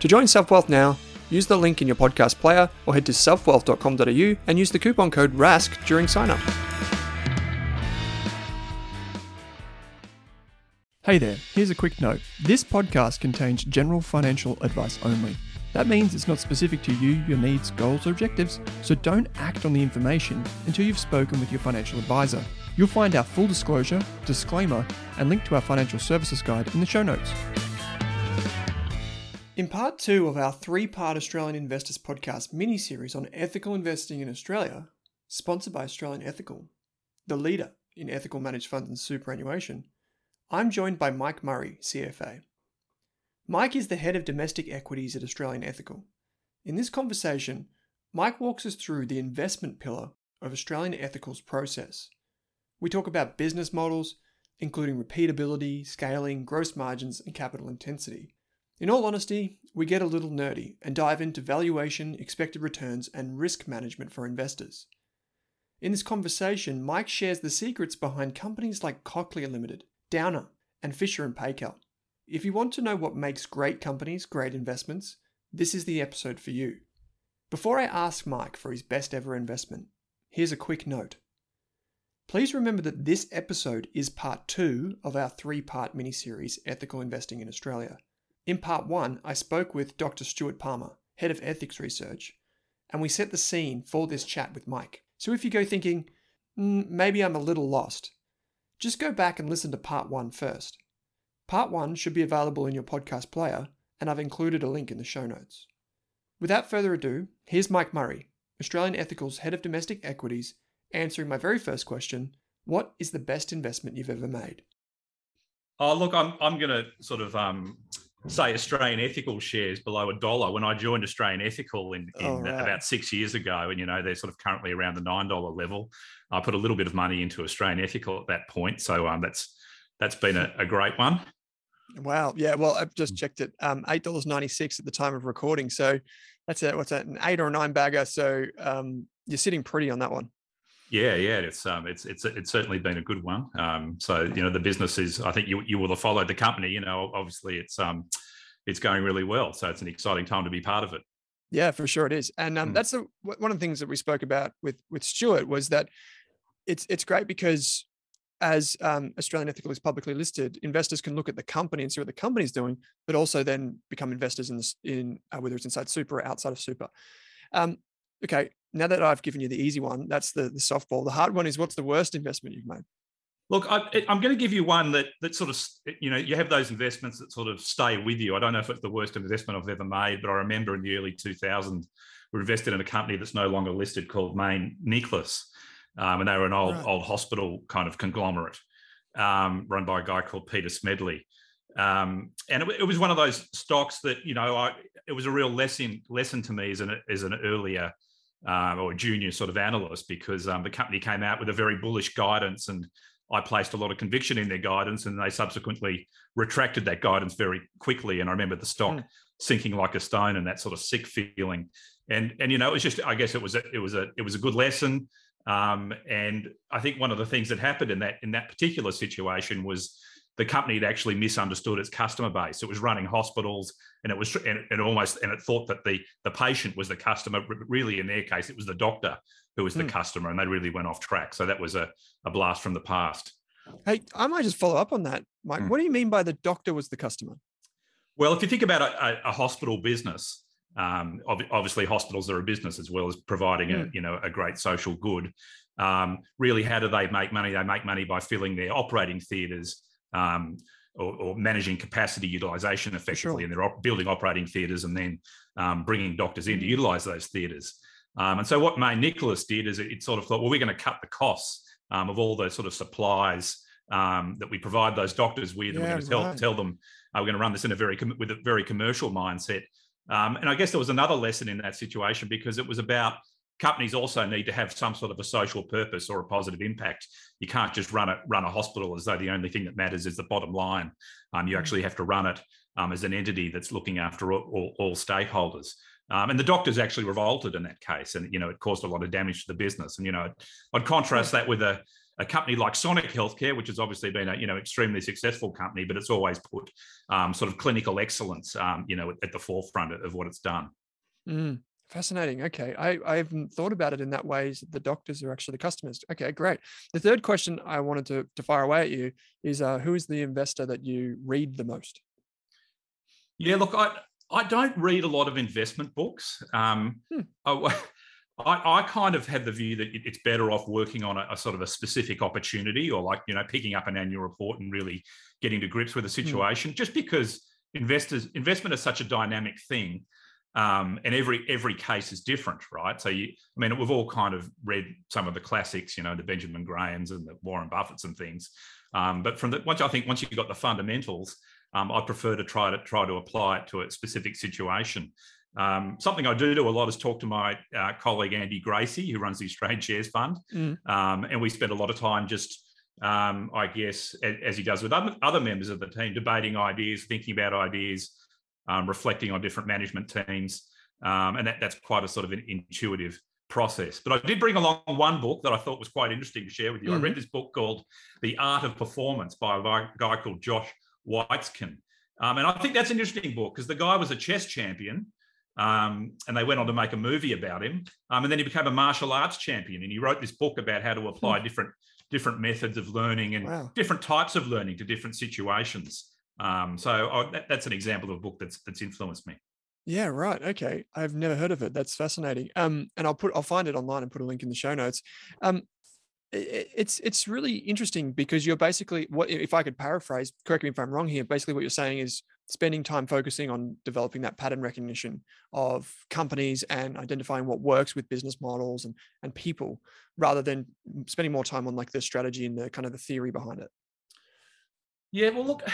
To join SelfWealth now, use the link in your podcast player or head to selfwealth.com.au and use the coupon code RASK during sign up. Hey there, here's a quick note. This podcast contains general financial advice only. That means it's not specific to you, your needs, goals, or objectives, so don't act on the information until you've spoken with your financial advisor. You'll find our full disclosure, disclaimer, and link to our financial services guide in the show notes. In part two of our three part Australian Investors podcast mini series on ethical investing in Australia, sponsored by Australian Ethical, the leader in ethical managed funds and superannuation, I'm joined by Mike Murray, CFA. Mike is the head of domestic equities at Australian Ethical. In this conversation, Mike walks us through the investment pillar of Australian Ethical's process. We talk about business models, including repeatability, scaling, gross margins, and capital intensity. In all honesty, we get a little nerdy and dive into valuation, expected returns, and risk management for investors. In this conversation, Mike shares the secrets behind companies like Cochlear Limited, Downer, and Fisher and Paykel. If you want to know what makes great companies great investments, this is the episode for you. Before I ask Mike for his best ever investment, here's a quick note. Please remember that this episode is part two of our three part mini series, Ethical Investing in Australia. In part one, I spoke with Dr. Stuart Palmer, head of ethics research, and we set the scene for this chat with Mike. So if you go thinking, mm, maybe I'm a little lost, just go back and listen to part one first. Part one should be available in your podcast player, and I've included a link in the show notes. Without further ado, here's Mike Murray, Australian Ethical's head of domestic equities, answering my very first question What is the best investment you've ever made? Oh, look, I'm, I'm going to sort of um, say Australian Ethical shares below a dollar. When I joined Australian Ethical in, in oh, right. about six years ago, and you know they're sort of currently around the nine dollar level. I put a little bit of money into Australian Ethical at that point, so um, that's that's been a, a great one. Wow. Yeah. Well, I've just mm. checked it. Um, eight dollars ninety six at the time of recording. So that's a what's that? An eight or a nine bagger. So um, you're sitting pretty on that one. Yeah, yeah, it's um, it's it's it's certainly been a good one. Um, so you know, the business is. I think you you will have followed the company. You know, obviously it's um, it's going really well. So it's an exciting time to be part of it. Yeah, for sure it is. And um, mm. that's the, one of the things that we spoke about with with Stuart was that it's it's great because as um, Australian Ethical is publicly listed, investors can look at the company and see what the company's doing, but also then become investors in this, in uh, whether it's inside super or outside of super. Um, okay, now that I've given you the easy one, that's the the softball. The hard one is what's the worst investment you've made? Look, I, am going to give you one that that sort of you know you have those investments that sort of stay with you. I don't know if it's the worst investment I've ever made, but I remember in the early 2000s we invested in a company that's no longer listed called Mayne Nickless, um, and they were an old right. old hospital kind of conglomerate um, run by a guy called Peter Smedley. Um, and it, it, was one of those stocks that you know I, it was a real lesson lesson to me as an as an earlier um, or junior sort of analyst because um, the company came out with a very bullish guidance and I placed a lot of conviction in their guidance, and they subsequently retracted that guidance very quickly. And I remember the stock mm. sinking like a stone and that sort of sick feeling. And and you know, it was just I guess it was a, it was a it was a good lesson. Um, and I think one of the things that happened in that in that particular situation was the company had actually misunderstood its customer base. It was running hospitals, and it was and, almost and it thought that the the patient was the customer. Really, in their case, it was the doctor who was the mm. customer, and they really went off track. So that was a, a blast from the past. Hey, I might just follow up on that, Mike. Mm. What do you mean by the doctor was the customer? Well, if you think about a, a, hospital business, um, obviously hospitals are a business as well as providing a hmm. you know a great social good. Um, really, how do they make money? They make money by filling their operating theatres. Um, or, or, managing capacity utilization effectively, sure. and they're op- building operating theatres and then um, bringing doctors in to hmm. utilize those theatres. Um, and so what Mayne Nickless did is it, it, sort of thought, well, we're going to cut the costs um, of all those sort of supplies um, that we provide those doctors with, yeah, and we're going to tell, right. tell them uh, we're going to run this in a very com- with a very commercial mindset. Um, and I guess there was another lesson in that situation because it was about companies also need to have some sort of a social purpose or a positive impact. You can't just run a run a hospital as though the only thing that matters is the bottom line. Um, you mm. actually have to run it um, as an entity that's looking after all, all, all stakeholders. Um, and the doctors actually revolted in that case, and you know it caused a lot of damage to the business. And you know, I'd contrast that with a, a company like Sonic Healthcare, which has obviously been a you know extremely successful company, but it's always put um, sort of clinical excellence, um, you know, at, at, the forefront of what it's done. Mm, fascinating. Okay, I, I haven't thought about it in that way. The doctors are actually the customers. Okay, great. The third question I wanted to to fire away at you is, uh, who is the investor that you read the most? Yeah, look, I I don't read a lot of investment books. Um, hmm. I, I, kind of have the view that it's better off working on a, a, sort of a specific opportunity or like, you know, picking up an annual report and really getting to grips with the hmm. situation, hmm. just because investors investment is such a dynamic thing. Um, and every every case is different, right? So you, I mean, we've all kind of read some of the classics, you know, the Benjamin Grahams and the Warren Buffetts and things. Um, but from the once I think once you've got the fundamentals, um, I prefer to try to try to apply it to a specific situation. Um, something I do do a lot is talk to my uh, colleague Andy Gracie, who runs the Australian Shares Fund, mm. um, and we spend a lot of time just, um, I guess, as, as, he does with other, other members of the team, debating ideas, thinking about ideas, um, reflecting on different management teams, um, and that, that's quite a sort of an intuitive process. But I did bring along one book that I thought was quite interesting to share with you. Mm. I read mm-hmm. this book called The Art of Performance by a guy called Josh Waitzkin. Um, and I think that's an interesting book because the guy was a chess champion. Um, and they went on to make a movie about him. Um, and then he became a martial arts champion. And he wrote this book about how to apply hmm. different different methods of learning and wow. different types of learning to different situations. Um, so oh, that, that's an example of a book that's that's influenced me. Yeah, right. Okay, I've never heard of it. That's fascinating. Um, and I'll put I'll find it online and put a link in the show notes. Um, it's it's really interesting because you're basically what if I could paraphrase, correct me if I'm wrong here. Basically, what you're saying is spending time focusing on developing that pattern recognition of companies and identifying what works with business models and and people, rather than spending more time on like the strategy and the kind of the theory behind it. Yeah, well, look,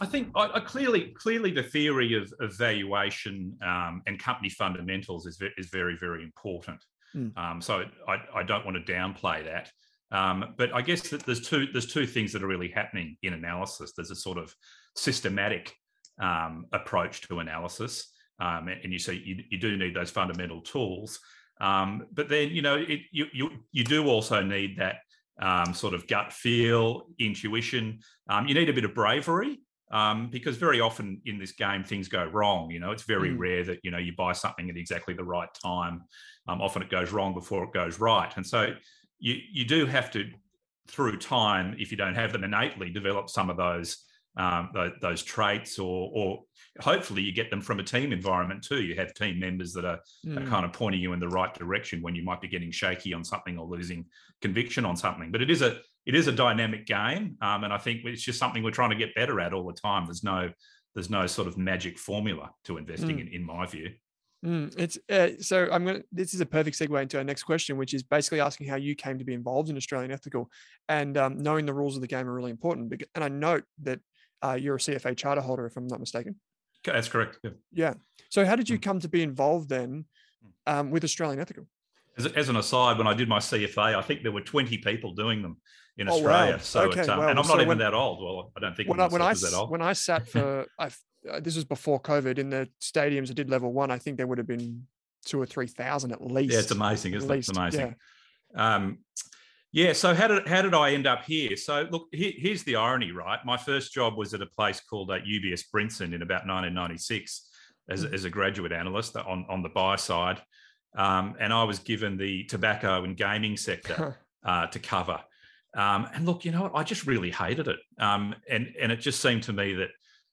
I think I, I clearly clearly the theory of, of valuation um, and company fundamentals is is very very important. Mm. Um, so I, I, don't want to downplay that. Um, but I guess that there's two there's two things that are really happening in analysis. There's a sort of systematic um, approach to analysis, um, and you see you, you do need those fundamental tools. Um, but then you know it, you you you do also need that um, sort of gut feel, intuition. you need a bit of bravery um, because very often in this game things go wrong. You know, it's very mm. rare that you know you buy something at exactly the right time. Um, often it goes wrong before it goes right, and so you you do have to through time, if you don't have them innately, develop some of those um, those, those, traits, or, or hopefully you get them from a team environment too. You have team members that are, mm. are, hmm. kind of pointing you in the right direction when you might be getting shaky on something or losing conviction on something. But it is a it is a dynamic game, um, and I think it's just something we're trying to get better at all the time. There's no there's no sort of magic formula to investing mm. in, in my view. Mm, it's uh, so I'm gonna. This is a perfect segue into our next question, which is basically asking how you came to be involved in Australian Ethical, and um, knowing the rules of the game are really important. And I note that uh, you're a CFA charter holder, if I'm not mistaken. That's correct. Yeah. yeah. So how did you mm. come to be involved then mm. um, with Australian Ethical? As, as, an aside, when I did my CFA, I think there were 20 people doing them in Australia. Oh, wow. So, okay, um, well, and I'm so not even when, that old. Well, I don't think when I, when I, that old. When I sat for, I, uh, this was before COVID in the stadiums I did level one, I think there would have been two or 3,000 at least. Yeah, it's amazing, isn't it? It's amazing. Yeah. Um, yeah. So how did how did I end up here? So look, here, here's the irony, right? My first job was at a place called uh, UBS Brinson in about 1996 as, mm-hmm. as a graduate analyst on on the buy side, um, and I was given the tobacco and gaming sector uh, to cover. Um, and look, you know, what? I just really hated it, um, and and it just seemed to me that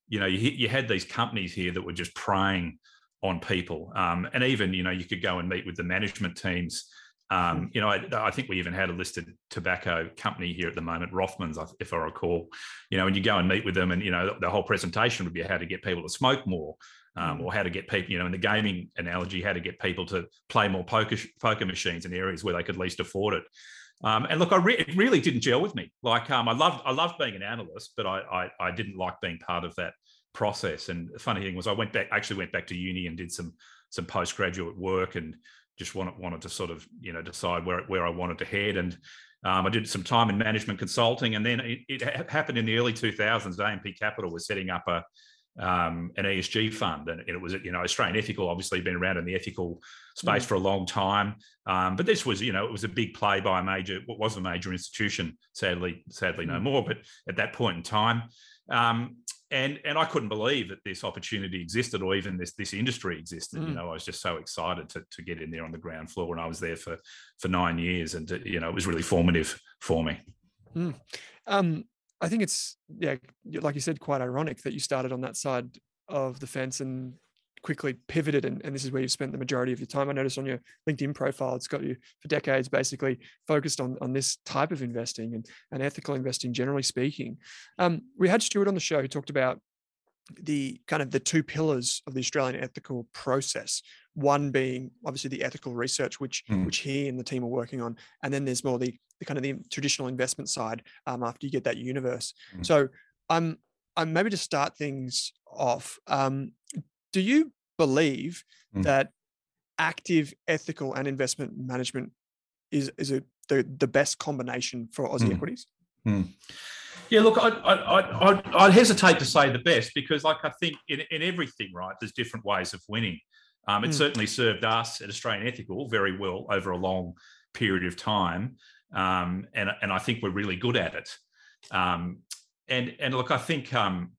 you know you, you had these companies here that were just preying on people, um, and even you know you could go and meet with the management teams um, hmm. you know, I, I, think we even had a listed tobacco company here at the moment, Rothmans, if I recall. You know, and you go and meet with them, and you know, the, whole presentation would be how to get people to smoke more, um, mm. or how to get people, you know, in the gaming analogy, how to get people to play more poker poker machines in areas where they could least afford it. Um, and look, I re- it really didn't gel with me. Like, um, I loved I loved being an analyst, but I, I I didn't like being part of that process. And the funny thing was, I went back, actually went back to uni and did some some postgraduate work and just wanted wanted to sort of you know decide where where I wanted to head, and um, I did some time in management consulting, and then it, it happened in the early 2000s. AMP Capital was setting up a um, an ESG fund, and it was you know Australian Ethical obviously been around in the ethical space mm. for a long time, um, but this was you know it was a big play by a major what was a major institution, sadly sadly no mm. more, but at that point in time. Um, and and I couldn't believe that this opportunity existed or even this this industry existed. Mm. You know, I was just so excited to, to get in there on the ground floor, and I was there for for nine years, and you know, it was really formative for me. Mm. Um, I think it's yeah, like you said, quite ironic that you started on that side of the fence and quickly pivoted and, and this is where you've spent the majority of your time. I noticed on your LinkedIn profile, it's got you for decades basically focused on, on this type of investing and, and ethical investing, generally speaking. Um, we had Stuart on the show who talked about the kind of the two pillars of the Australian ethical process. One being obviously the ethical research, which mm. which he and the team are working on, and then there's more the, the kind of the traditional investment side um, after you get that universe. Mm. So I'm um, maybe to start things off. Um, do you believe mm. that active, ethical, and investment management is is a, the the best combination for Aussie mm. equities? Mm. Yeah, look, I, I, I, I, hesitate to say the best because, like, I think in, in everything, right, there's different ways of winning. Um, it mm. certainly served us at Australian Ethical very well over a long period of time, um, and and I think we're really good at it. Um, and and look, I think um,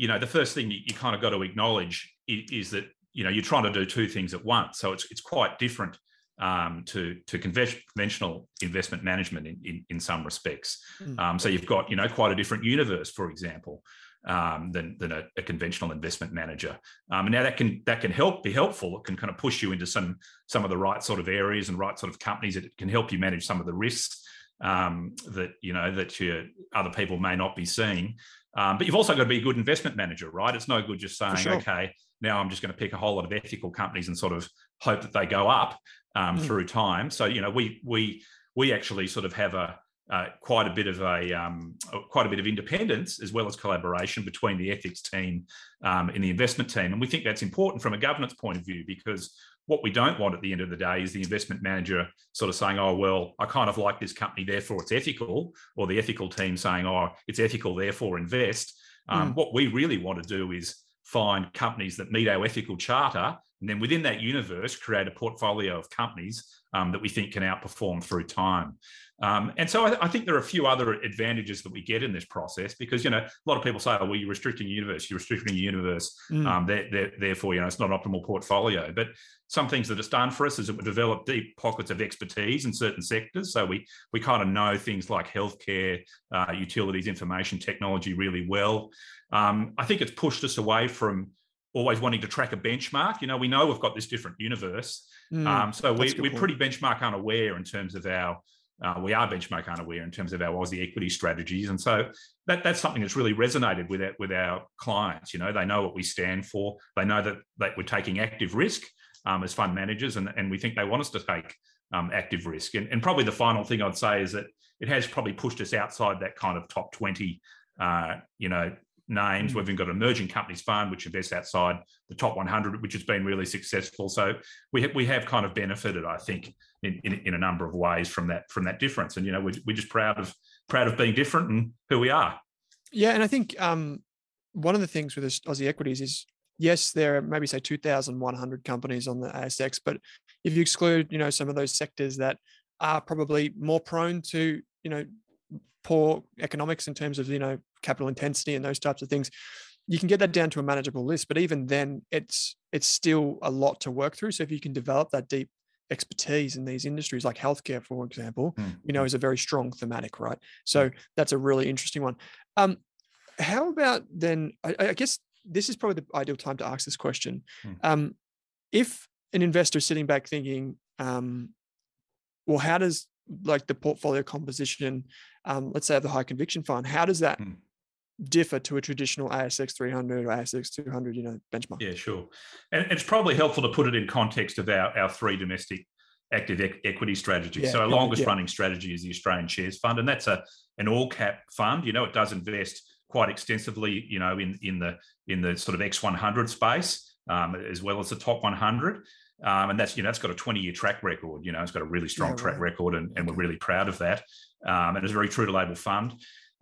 you know, the first thing you, you kind of got to acknowledge is, is, that you know you're trying to do two things at once. So it's it's quite different um, to to conventional investment management in in, in some respects. Mm. Um, so you've got you know quite a different universe, for example. Um, than than a, a, conventional investment manager. Um, and now that can that can help be helpful. It can kind of push you into some some of the right sort of areas and right sort of companies. It can help you manage some of the risks um, that you know that you other people may not be seeing. Um, but you've also got to be a good investment manager, right? It's no good just saying, sure. okay, now I'm just going to pick a whole lot of ethical companies and sort of hope that they go up um, mm. through time. So you know, we we we actually sort of have a uh, quite a bit of a um, quite a bit of independence as well as collaboration between the ethics team um, and the investment team, and we think that's important from a governance point of view because what we don't want at the end of the day is the investment manager sort of saying, oh, well, I kind of like this company, therefore it's ethical, or the ethical team saying, oh, it's ethical, therefore invest. Um, mm. What we really want to do is find companies that meet our ethical charter and then within that universe, create a portfolio of companies um, that we think can outperform through time. Um, and so I, I, think there are a few other advantages that we get in this process because you know a lot of people say, "Oh, well, you're restricting your universe. You're restricting your universe. Mm. Um, they're, they're, therefore, you know, it's not an optimal portfolio." But some things that it's done for us is that we develop deep pockets of expertise in certain sectors. So we we kind of know things like healthcare, uh, utilities, information technology really well. Um, I think it's pushed us away from always wanting to track a benchmark. You know, we know we've got this different universe, mm, um, so we, we're pretty benchmark unaware in terms of our uh, we are benchmark unaware in terms of our Aussie equity strategies, and so that, that's something that's really resonated with our, with our clients. You know, they know what we stand for. They know that that we're taking active risk um, as fund managers, and, and we think they want us to take um, active risk. And, and probably the final thing I'd say is that it has probably pushed us outside that kind of top twenty, uh, you know, names. Mm. We've even got an emerging companies fund, which invests outside the top 100, which has been really successful. So we have, we have kind of benefited, I think, in, in, in, a number of ways from that from that difference. And you know, we're, we're just proud of proud of being different and who we are. Yeah, and I think um, one of the things with Aussie equities is yes, there are maybe say 2,100 companies on the ASX, but if you exclude, you know, some of those sectors that are probably more prone to, you know, poor economics in terms of you know capital intensity and those types of things you can get that down to a manageable list but even then it's it's still a lot to work through so if you can develop that deep expertise in these industries like healthcare for example mm. you know is a very strong thematic right so mm. that's a really interesting one um how about then I, I, guess this is probably the ideal time to ask this question mm. um if an investor is sitting back thinking um well how does like the portfolio composition, um, let's say of the high conviction fund, how does that hmm. Differ to a traditional ASX 300 or ASX 200, you know, benchmark? Yeah, sure. And it's probably helpful to put it in context of our, our three domestic active e- equity strategies. Yeah, so our longest yeah. running strategy is the Australian Shares Fund, and that's a an all cap fund. You know, it does invest quite extensively, you know, in in the in the sort of X100 space, um, as well as the top 100. Um, and that's you know that's got a 20 year track record. You know, it's got a really strong yeah, track record, and, and, we're really proud of that. Um, and it's a very true to label fund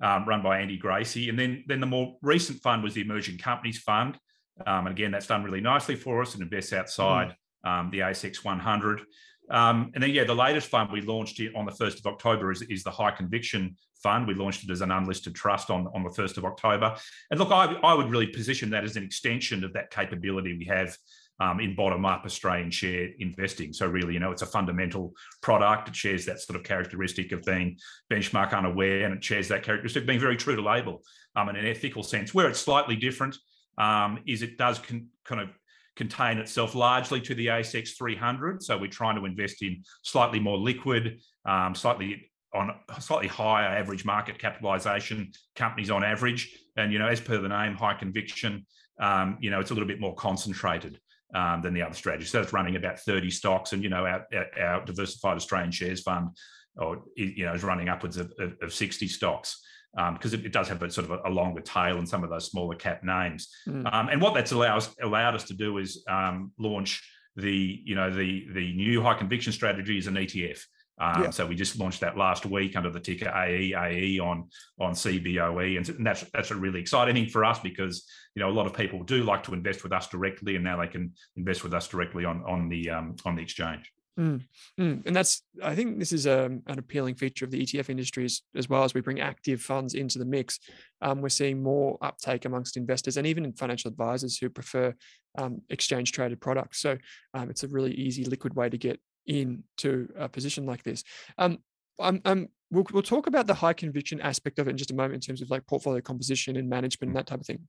um, run by Andy Gracie. And then then the more recent fund was the Emerging Companies Fund, um, and again that's done really nicely for us and invests outside mm. the ASX 100. Um, and then yeah, the latest fund we launched on the first of October is, is the High Conviction Fund. We launched it as an unlisted trust on, on the first of October. And look, I, I would really position that as an extension of that capability we have um, in bottom up Australian share investing. So, really, you know, it's a fundamental product. It shares that sort of characteristic of being benchmark unaware, and it shares that characteristic of being very true to label um, in an ethical sense. Where it's slightly different um, is it does con- kind of contain itself largely to the ASX 300. So, we're trying to invest in slightly more liquid, um, slightly on slightly higher average market capitalization companies on average. And, you know, as per the name, high conviction, um, you know, it's a little bit more concentrated um, than the other strategies. So it's running about 30 stocks, and you know our, our diversified Australian shares fund, or you know, is running upwards of, of, of 60 stocks because um, it, it, does have a sort of a, a, longer tail in some of those smaller cap names. Mm. Um, and what that's allows allowed us to do is um, launch the you know the the new high conviction strategy as an ETF. Um, yeah. So we just launched that last week under the ticker AEAE on on CBOE, and that's that's a really exciting thing for us because you know a lot of people do like to invest with us directly, and now they can invest with us directly on on the um, on the exchange. Mm, mm. And that's, I think this is um, an appealing feature of the ETF industry as, as well as we bring active funds into the mix. Um, we're seeing more uptake amongst investors and even in financial advisors who prefer um, exchange traded products. So um, it's a really easy liquid way to get into a position like this. Um, I'm, I'm, we'll, we'll talk about the high conviction aspect of it in just a moment in terms of like portfolio composition and management and that type of thing.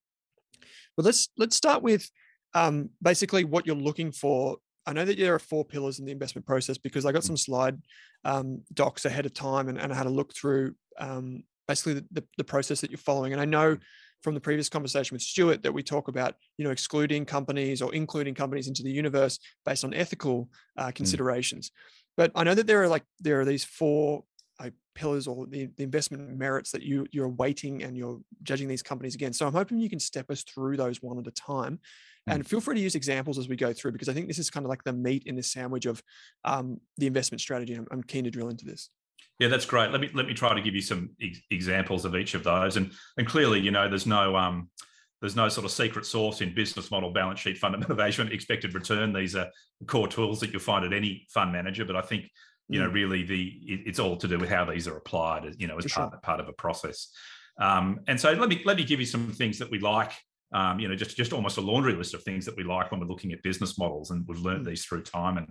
But let's let's start with um, basically what you're looking for. I know that there are four pillars in the investment process because I got some slide um, docs ahead of time and, and I had a look through um, basically the, the, the process that you're following. And I know from the previous conversation with Stuart that we talk about, you know, excluding companies or including companies into the universe based on ethical uh, mm. considerations. Mm. But I know that there are like there are these four uh, pillars or the, the investment merits that you you're weighting and you're judging these companies against. So I'm hoping you can step us through those one at a time, mm. and feel free to use examples as we go through because I think this is kind of like the meat in the sandwich of um, the investment strategy. I'm, I'm keen to drill into this. Yeah, that's great. Let me let me try to give you some ex- examples of each of those, and and clearly, you know, there's no um, there's no sort of secret sauce in business model, balance sheet, fundamental management, expected return. These are core tools that you'll find at any fund manager. But I think you know mm. really the it, it's all to do with how these are applied. You know, as part, sure. part of a process. Um, and so let me let me give you some things that we like. Um, you know, just just almost a laundry list of things that we like when we're looking at business models, and we've learned mm. these through time. And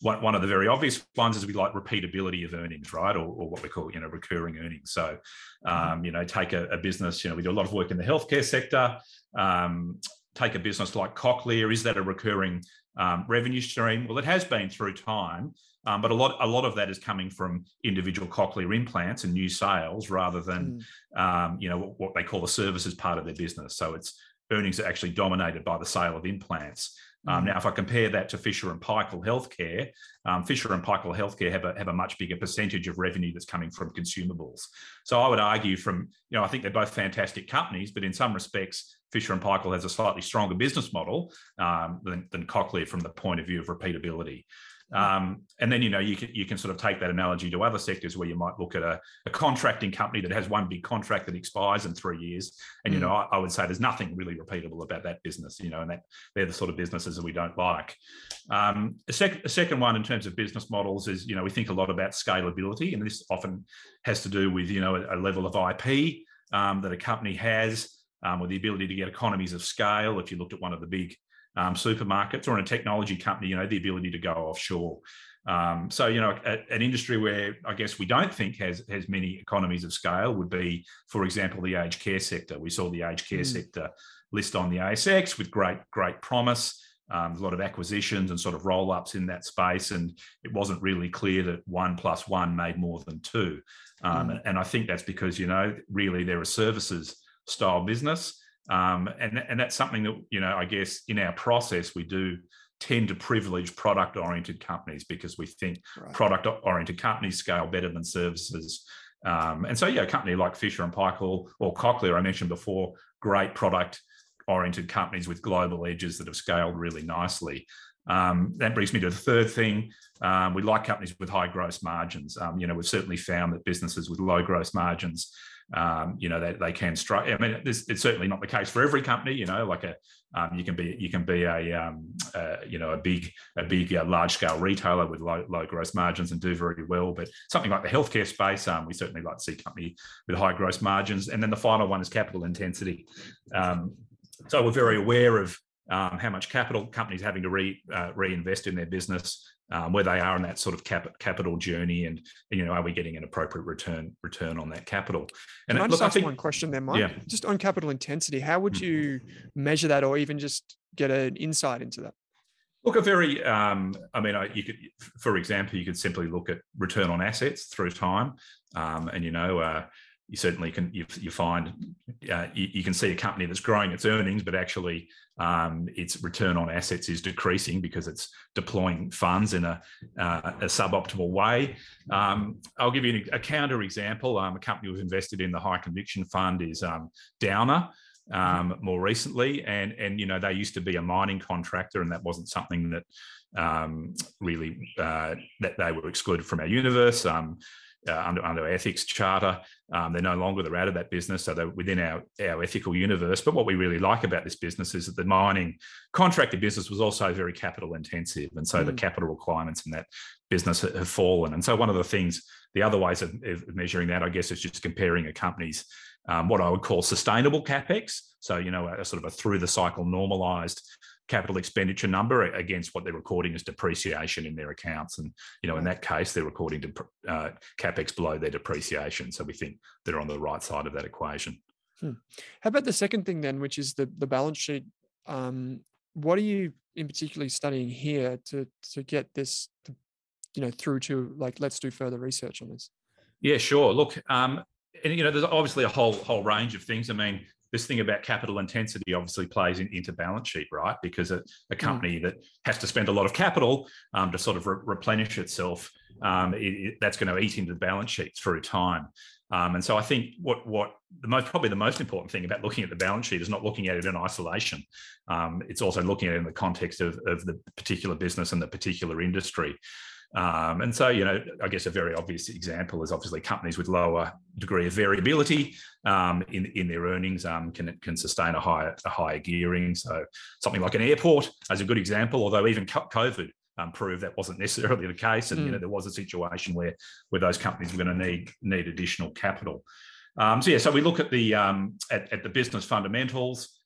one, one of the very obvious ones is we like repeatability of earnings, right, or, or what we call you know recurring earnings. So, mm. um, you know, take a, a, business. You know, we do a lot of work in the healthcare sector. Um, take a business like Cochlear. Is that a recurring um, revenue stream? Well, it has been through time. Um, but a lot, a lot of that is coming from individual cochlear implants and new sales, rather than, mm. um, you know, what, what, they call the services part of their business. So it's earnings are actually dominated by the sale of implants. Um, mm. now, if I compare that to Fisher and Paykel Healthcare, um, Fisher and Paykel Healthcare have a, have a much bigger percentage of revenue that's coming from consumables. So I would argue from, you know, I think they're both fantastic companies, but in some respects, Fisher and Paykel has a slightly stronger business model um, than, than Cochlear from the point of view of repeatability. Um, and then you know you can you can sort of take that analogy to other sectors where you might look at a, a contracting company that has one big contract that expires in three years, and you mm. know I, I, would say there's nothing really repeatable about that business, you know, and that they're the sort of businesses that we don't like. Um, a, sec- a second one in terms of business models is you know we think a lot about scalability, and this often has to do with you know a, a level of IP um, that a company has. Um, or the ability to get economies of scale. If you looked at one of the big um, supermarkets or in a technology company, you know, the ability to go offshore. Um, so, you know, a, an industry where I guess we don't think has has many economies of scale would be, for example, the aged care sector. We saw the aged care mm. sector list on the ASX with great great promise. Um, a lot of acquisitions and sort of roll ups in that space, and it wasn't really clear that one plus one made more than two. Um, mm. And I think that's because you know really they're a services style business. Um, and, and that's something that, you know, I guess in our process, we do tend to privilege product oriented companies because we think right. product oriented companies scale better than services. Um, and so, yeah, a company like Fisher and Paykel or Cochlear, I mentioned before, great product oriented companies with global edges that have scaled really nicely. Um, that brings me to the third thing. Um, we like companies with high gross margins. Um, you know, we've certainly found that businesses with low gross margins um, you know, they, they can strike. I mean, this, it's certainly not the case for every company. You know, like a um, you can be you can be a um, uh, you know a big a big uh, large scale retailer with low, low gross margins and do very well. But something like the healthcare space, um, we certainly like to see company with high gross margins. And then the final one is capital intensity. Um, so we're very aware of um, how much capital companies having to re, uh, reinvest in their business um, where they are in that sort of cap- capital journey, and you know, are we getting an appropriate return return on that capital? And Can I just look, ask I think, one question there, Mike? Yeah. Just on capital intensity, how would mm. you measure that, or even just get an insight into that? Look, a very, um, I mean, I, you could, for example, you could simply look at return on assets through time, um, and you know, uh, you certainly can you, you find uh, you, you, can see a company that's growing its earnings, but actually um, its return on assets is decreasing because it's deploying funds in a, uh, a suboptimal way. Um, I'll give you a counter example. Um, a company we've invested in, the High Conviction Fund, is um, Downer. Um, more recently, and and you know they used to be a mining contractor, and that wasn't something that um, really uh, that they were excluded from our universe. Uh, under, under ethics charter. Um, they're no longer they're out of that business, so they're within our, our ethical universe. But what we really like about this business is that the mining contractor business was also very capital intensive, and so mm. the capital requirements in that business have fallen. And so one of the things, the other ways of, of measuring that, I guess, is just comparing a company's um, what I would call sustainable capex. So you know, a, a sort of a through the cycle normalized capital expenditure number against what they're recording as depreciation in their accounts. And, you know, in that case, they're recording to, uh, capex below their depreciation. So we think they're on the right side of that equation. Hmm. How about the second thing then, which is the, the balance sheet? Um, what are you in particularly studying here to, to get this, to, you know, through to like, let's do further research on this? Yeah, sure. Look, um, and you know, there's obviously a whole whole range of things. I mean, this thing about capital intensity obviously plays in, into balance sheet, right? Because a, a hmm. company mm. that has to spend a lot of capital um, to sort of re- replenish itself, um, it, it, that's going to eat into the balance sheet through time. Um, and so I think what what the most probably the most important thing about looking at the balance sheet is not looking at it in isolation. Um, it's also looking at it in the context of, of the particular business and the particular industry. Um, and so, you know, I guess a very obvious example is obviously companies with lower degree of variability um, in, in their earnings um, can, can sustain a higher, a higher gearing. So something like an airport as a good example, although even COVID um, proved that wasn't necessarily the case. And, mm. you know, there was a situation where, where those companies were going to need, need additional capital. Um, so, yeah, so we look at the, um, at, at the business fundamentals,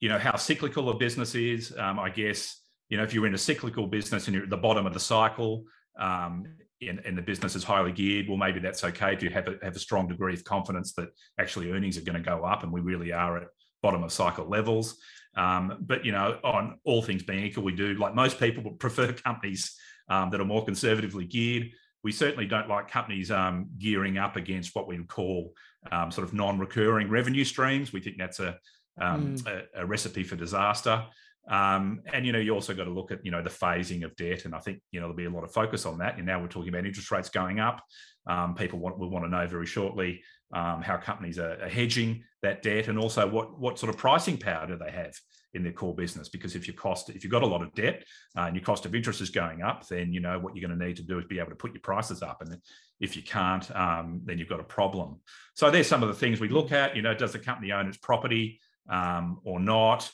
you know, how cyclical a business is, I guess, you know, if you're in a cyclical business and you're at the bottom of the cycle, um, and, and, the business is highly geared, well, maybe that's okay if you have a, have a strong degree of confidence that actually earnings are going to go up, and we really are at bottom of cycle levels. Um, but you know, on all things being equal, we do like most people prefer companies um, that are more conservatively geared. We certainly don't like companies um, gearing up against what we would call um, sort of non-recurring revenue streams. We think that's a, um, mm. a, a recipe for disaster. Um, and you know, you also got to look at you know the phasing of debt, and I think you know there'll be a lot of focus on that. And now we're talking about interest rates going up. Um, people want, will want to know very shortly um, how companies are, are, hedging that debt, and also what what sort of pricing power do they have in their core business? Because if your cost, if you've got a lot of debt uh, and your cost of interest is going up, then you know what you're going to need to do is be able to put your prices up, and if you can't, um, then you've got a problem. So there's some of the things we look at. You know, does the company own its property um, or not?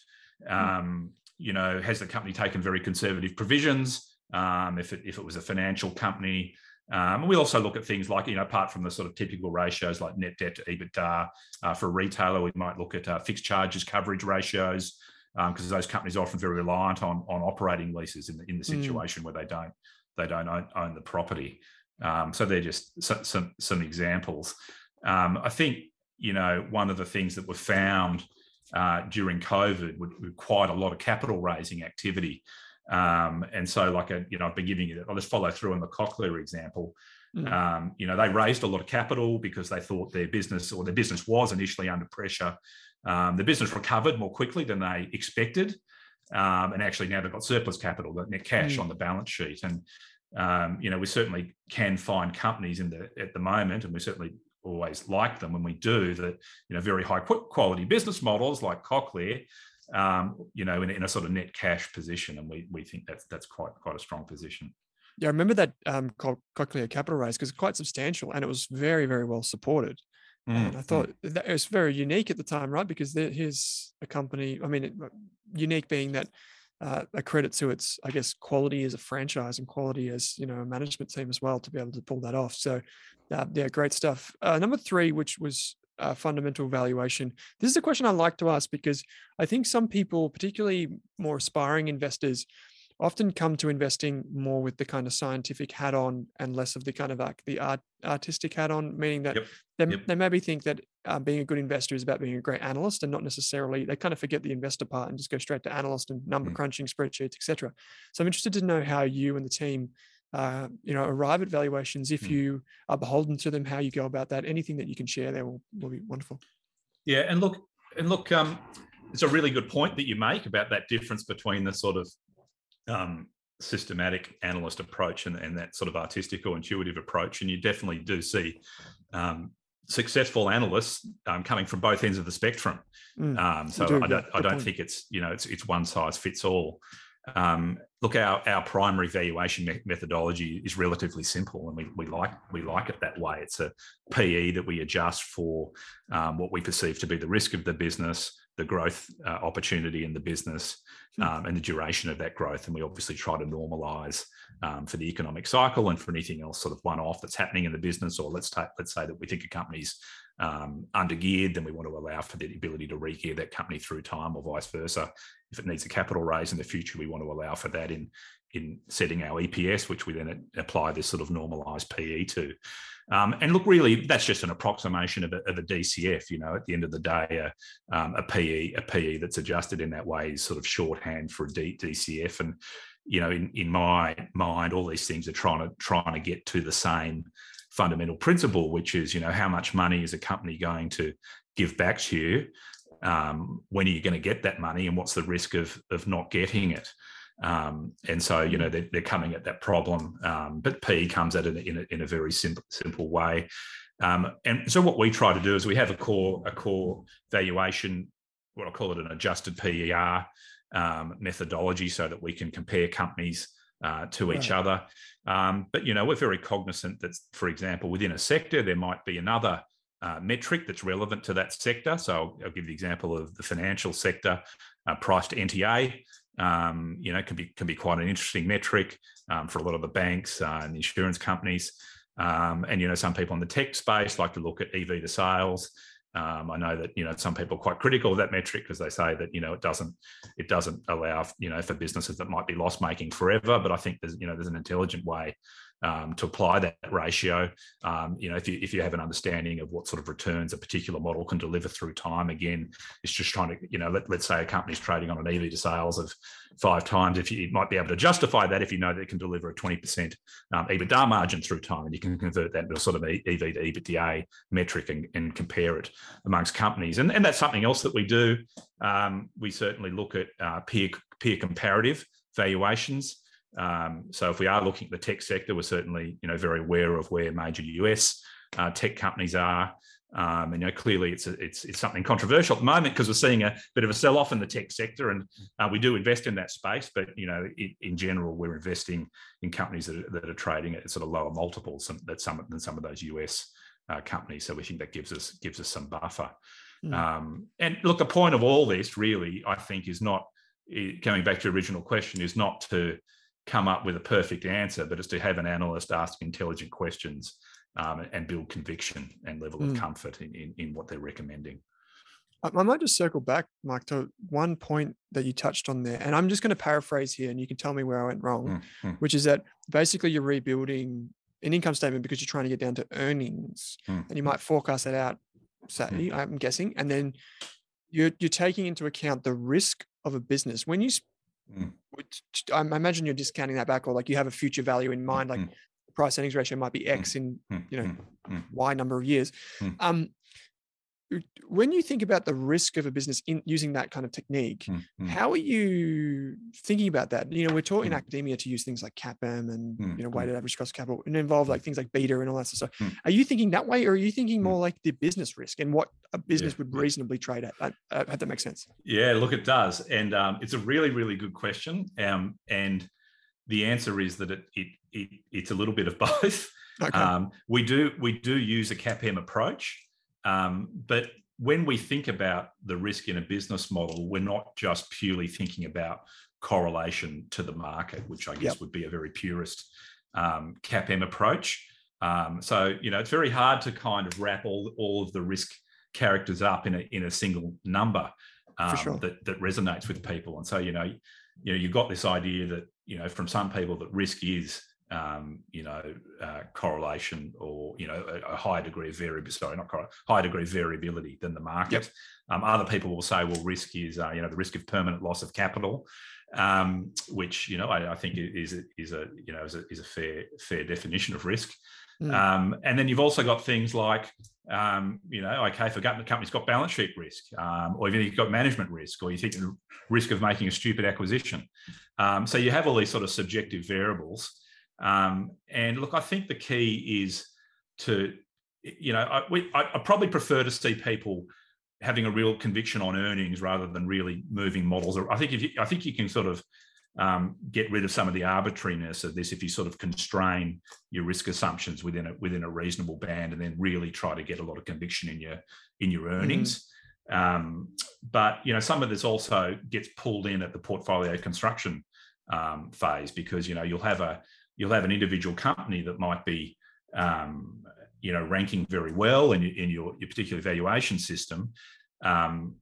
Hmm. Um, you know, has the company taken very conservative provisions? Um, if it if it was a financial company, um, we also look at things like, you know, apart from the sort of typical ratios like net debt to EBITDA, uh, for a retailer, we might look at uh, fixed charges coverage ratios because um, those companies are often very reliant on on operating leases in the, in the hmm. situation mm. where they don't they don't own, own the property. Um, so they're just some some, some examples. Um, I think you know one of the things that we've found uh, during COVID quite a lot of capital raising activity. Um, and so, like, a, you know, I've been giving you, I'll just follow through on the Cochlear example. Mm. Um, you know, they raised a lot of capital because they thought their business or their business was initially under pressure. Um, the business recovered more quickly than they expected. Um, and actually now they've got surplus capital, net cash mm. on the balance sheet. And, um, you know, we certainly can find companies in the at the moment, and we certainly always like them when we do that you know very high quality business models like cochlear um, you know in, in, a sort of net cash position and we we think that's that's quite quite a strong position yeah i remember that um, cochlear capital raise because it's quite substantial and it was very very well supported mm, and i mm. thought mm. that it was very unique at the time right because here's a company i mean unique being that uh, a credit to its, I guess, quality as a franchise and quality as you know a management team as well to be able to pull that off. So, uh, yeah, great stuff. Uh, number three, which was uh, fundamental valuation. This is a question I like to ask because I think some people, particularly more aspiring investors, often come to investing more with the kind of scientific hat on and less of the kind of like the art, artistic hat on, meaning that yep. They, yep. they maybe think that uh, being a good investor is about being a great analyst and not necessarily they kind of forget the investor part and just go straight to analyst and number mm. crunching spreadsheets etc so i'm interested to know how you and the team uh, you know arrive at valuations if mm. you are beholden to them how you go about that anything that you can share there will, will be wonderful yeah and look and look um, it's a really good point that you make about that difference between the sort of um, systematic analyst approach and, and that sort of artistic or intuitive approach. And you definitely do see um, successful analysts um, coming from both ends of the spectrum. Mm, um, so do, I don't, I don't think it's you know it's it's one size fits all. Um, look, our our primary valuation me- methodology is relatively simple, and we, we like we like it that way. It's a PE that we adjust for um, what we perceive to be the risk of the business, the growth uh, opportunity in the business, hmm. um, and the duration of that growth. And we obviously try to normalize um, for the economic cycle and for anything else sort of one-off that's happening in the business. Or let's take let's say that we think a company's um, undergeared, then we want to allow for the ability to re-gear that company through time, or vice versa. If it needs a capital raise in the future, we want to allow for that in in setting our EPS, which we then apply this sort of normalized PE to. Um, and look, really, that's just an approximation of a, of a, DCF. You know, at the end of the day, a, um, a PE, a PE that's adjusted in that way is sort of shorthand for a D, DCF. And you know, in in my mind, all these things are trying to trying to get to the same fundamental principle, which is, you know, how much money is a company going to give back to you? Um, when are you going to get that money, and what's the risk of of not getting it? Um, and so, you know, they're, they're, coming at that problem, um, but P comes at it in a, in a very simple, simple way. Um, and so, what we try to do is we have a core a core valuation, what I call it an adjusted PER um, methodology, so that we can compare companies uh, to each right. other. Um, but you know, we're very cognizant that, for example, within a sector, there might be another uh, metric that's relevant to that sector. So I'll, I'll, give the example of the financial sector, uh, price to NTA. Um, you know, can be can be quite an interesting metric um, for a lot of the banks uh, and the insurance companies. Um, and you know, some people in the tech space like to look at EV to sales. Um, I know that you know some people are quite critical of that metric because they say that you know it doesn't it doesn't allow you know for businesses that might be loss making forever. But I think there's you know there's an intelligent way um, to apply that ratio. Um, you know, if you if you have an understanding of what sort of returns a particular model can deliver through time, again, it's just trying to you know let, let's say a company's trading on an EV to sales of five times. If you, you might be able to justify that if you know that it can deliver a twenty percent um, EBITDA margin through time, and you can convert that into a sort of EV to EBITDA metric and, and compare it amongst companies. And and that's something else that we do. Um, we certainly look at uh, peer peer comparative valuations. Um, so if we are looking at the tech sector, we're certainly you know very aware of where major US uh, tech companies are. Um, and you know, clearly it's a, it's it's something controversial at the moment because we're seeing a bit of a sell-off in the tech sector, and uh, we do invest in that space. But you know, in, in general, we're investing in companies that are, that are trading at sort of lower multiples than, that some than some of those US uh, companies. So we think that gives us gives us some buffer. Mm. Um, and look, the point of all this really, I think, is not coming back to your original question, is not to come up with a perfect answer, but it's to have an analyst ask intelligent questions um, and build conviction and level mm. of comfort in, in, in, what they're recommending. I might just circle back, Mike, to one point that you touched on there. And I'm just going to paraphrase here and you can tell me where I went wrong, mm, which is that basically you're rebuilding an income statement because you're trying to get down to earnings mm. and you might forecast that out, say, mm. I'm guessing. And then you're, you're taking into account the risk of a business. When you Mm. I imagine you're discounting that back, or like you have a future value in mind, like mm. price earnings ratio might be mm. X in mm. you know mm. Y number of years. Um, when you think about the risk of a business in using that kind of technique, how are you thinking about that? You know, we're taught in academia to use things like CAPM and you know weighted average cost of capital, and involve like things like beta and all that stuff. So, are you thinking that way, or are you thinking more like the business risk and what a business yeah. would reasonably trade at? Uh, that makes sense. Yeah, look, it does, and um, it's a really, really good question. Um, and the answer is that it, it, it it's a little bit of both. Okay. Um, we do we do use a CAPM approach, um, but when we think about the risk in a business model, we're not just purely thinking about correlation to the market, which I guess yep. would be a very purist um, CAPM approach. Um, so you know, it's very hard to kind of wrap all all of the risk characters up in a in a single number um, sure. that that resonates with people. And so you know, you know, you've got this idea that you know from some people that risk is um, you know uh, correlation or you know a, a higher degree of variability. Sorry, not correlation, higher degree of variability than the market. Yep. Um, other people will say, well, risk is uh, you know the risk of permanent loss of capital. Um, which you know I, I, think is is a you know is a, is a fair fair definition of risk. Mm. Um, and then you've also got things like, um, you know, okay, if a company's got balance sheet risk, um, or even you've got management risk, or you think the risk of making a stupid acquisition. Um, so you have all these sort of subjective variables. Um, and look, I think the key is to, you know, I, we, I, I probably prefer to see people having a real conviction on earnings rather than really moving models. I think if you, I think you can sort of um, get rid of some of the arbitrariness of this if you sort of constrain your risk assumptions within a within a reasonable band and then really try to get a lot of conviction in your in your mm-hmm. earnings mm. um, but you know some of this also gets pulled in at the portfolio construction um, phase because you know you'll have a you'll have an individual company that might be um, you know ranking very well in, in your, your particular valuation system. Um,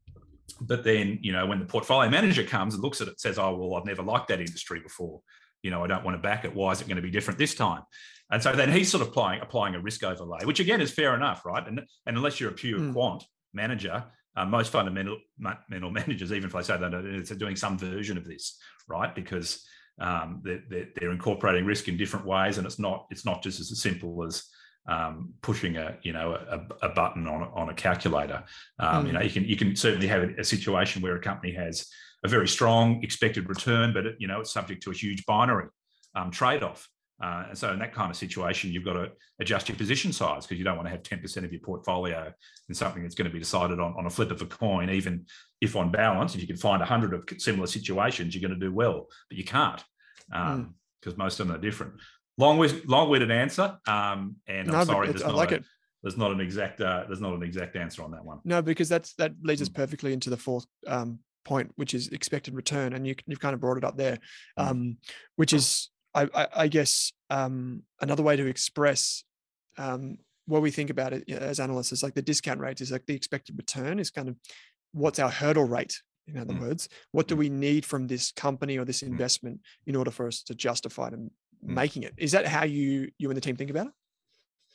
but then you know when the portfolio manager comes and looks at it says oh well i've never liked that industry before. You know i don't want to back it. Why is it going to be different this time? And so then he's sort of applying applying a risk overlay which again is fair enough right? And, and unless you're a pure mm. quant manager uh, most fundamental mental managers even if they say that they're doing some version of this right? Because um, they're, they're, incorporating risk in different ways and it's not it's not just as simple as um, pushing a you know a, a, button on on a calculator. Um, mm. You know, you can you can certainly have a, a, situation where a company has a very strong expected return, but it, you know it's subject to a huge binary um, trade off. Uh, and so in that kind of situation, you've got to adjust your position size because you don't want to have 10% of your portfolio in something that's going to be decided on, on a flip of a coin, even if on balance, if you can find 100 of similar situations, you're going to do well, but you can't. Um, mm. because most of them are different. Long, long-winded answer, um, and no, I'm sorry, there's I not like a, it. There's not an exact uh, there's not an exact answer on that one. No, because that's that leads us mm. perfectly into the fourth um, point, which is expected return, and you, you've kind of brought it up there, mm. um, which is I, I, I guess um, another way to express um, what we think about it as analysts is like the discount rate is like the expected return is kind of what's our hurdle rate in other mm. words what do mm. we need from this company or this mm. investment in order for us to justify them mm. making it is that how you you and the team think about it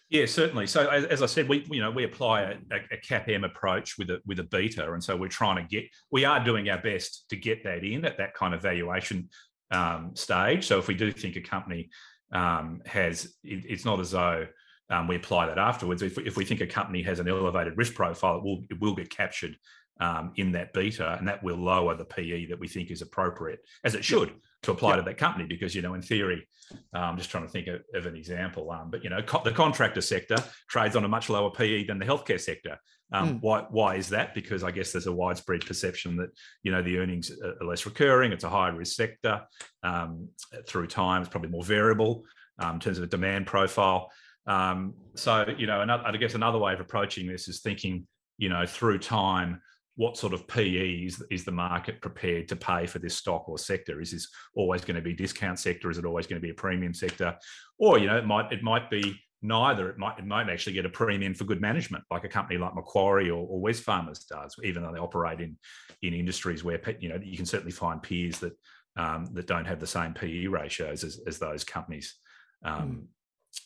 yeah, certainly. So as, as, I said, we you know we apply a, a, M approach with a with a beta, and so we're trying to get we are doing our best to get that in at that kind of valuation um, stage. So if we do think a company um, has, it, it's not as though um, we apply that afterwards. If, if we think a company has an elevated risk profile, it will, it will get captured um, in that beta, and that will lower the PE that we think is appropriate, as it should, to apply to that company. Because you know, in theory, uh, I'm just trying to think of, of an example. Um, but you know, co- the contractor sector trades on a much lower PE than the healthcare sector. Um, mm. Why? Why is that? Because I guess there's a widespread perception that you know the earnings are less recurring. It's a higher risk sector. Um, through time, it's probably more variable um, in terms of a demand profile. Um, so, you know, another, I guess another way of approaching this is thinking, you know, through time, what sort of PE is, is the market prepared to pay for this stock or sector? Is this always going to be discount sector? Is it always going to be a premium sector? Or, you know, it might it might be neither. It might it might actually get a premium for good management, like a company like Macquarie or, or Wesfarmers does, even though they operate in in industries where you know you can certainly find peers that um, that don't have the same PE ratios as, as those companies um,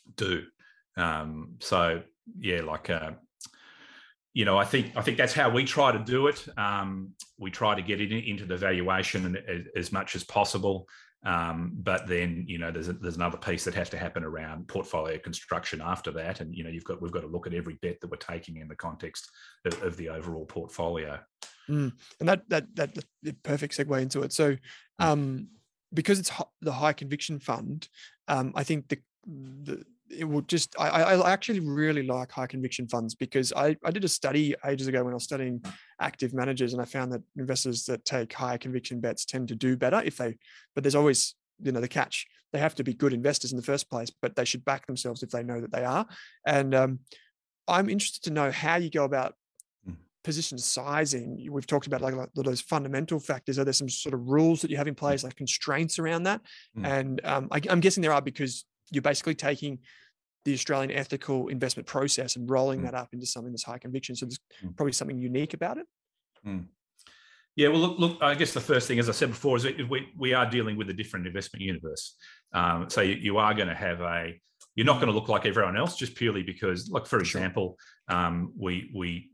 mm. do. Um, so yeah, like uh, you know, I think I think that's how we try to do it. Um, we try to get it into the valuation as, as much as possible. Um, but then you know there's a, there's another piece that has to happen around portfolio construction after that, and you know you've got we've got to look at every bet that we're taking in the context of, of the overall portfolio. Mm. And that that that the perfect segue into it. So mm. um, because it's the high conviction fund, um, I think the the it will just I, I actually really like high conviction funds because I, I did a study ages ago when I was studying active managers and I found that investors that take higher conviction bets tend to do better if they but there's always you know the catch they have to be good investors in the first place but they should back themselves if they know that they are and um, I'm interested to know how you go about hmm. position sizing we've talked about like, like those fundamental factors are there some sort of rules that you have in hmm. place like constraints around that mm. and um, I, I'm guessing there are because you're basically taking the Australian ethical investment process and rolling mm. that up into something that's high conviction. So there's mm. probably something unique about it. Mm. Yeah, well, look, look. I guess the first thing, as I said before, is we we are dealing with a different investment universe. Um, so you, you, are going to have a. You're not going to look like everyone else just purely because, like for example, um, we we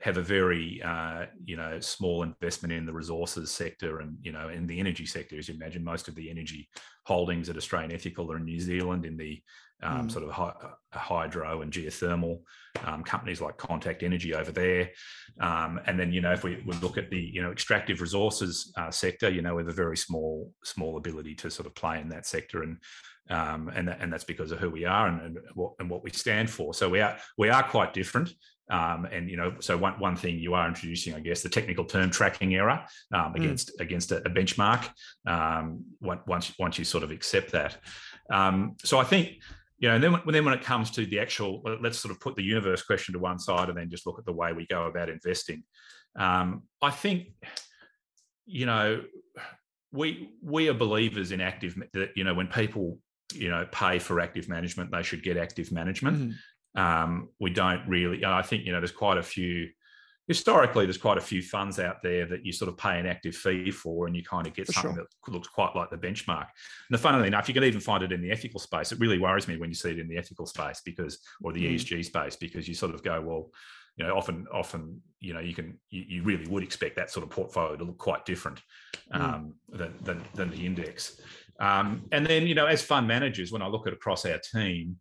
have a very uh, you know small investment in the resources sector and you know in the energy sector as you imagine most of the energy holdings at Australian Ethical or in New Zealand in the um, mm. sort of hi- hydro and geothermal um, companies like Contact Energy over there. Um, and then, you know, if we, we, look at the, you know, extractive resources uh, sector, you know, we have a very small, small ability to sort of play in that sector. And, um, and, and that's because of who we are and, and, what, and what we stand for. So we are, we are quite different. Um, and you know, so one, one thing you are introducing, I guess, the technical term tracking error um, mm. against mm. against a, a benchmark. Um, once once you sort of accept that, um, so I think you know, and then, then when it comes to the actual, let's sort of put the universe question to one side and then just look at the way we go about investing. Um, I think, you know, we we are believers in active that you know when people you know pay for active management, they should get active management. Mm. Um, we don't really. I think you know there's quite a few historically there's quite a few funds out there that you sort of pay an active fee for and you kind of get for something sure. that looks quite like the benchmark and the funnily enough you can even find it in the ethical space it really worries me when you see it in the ethical space because or the mm. esg space because you sort of go well you know often often you know you can you, you really would expect that sort of portfolio to look quite different mm. um, mm. than, than, than the index um, and then you know as fund managers when i look at across our team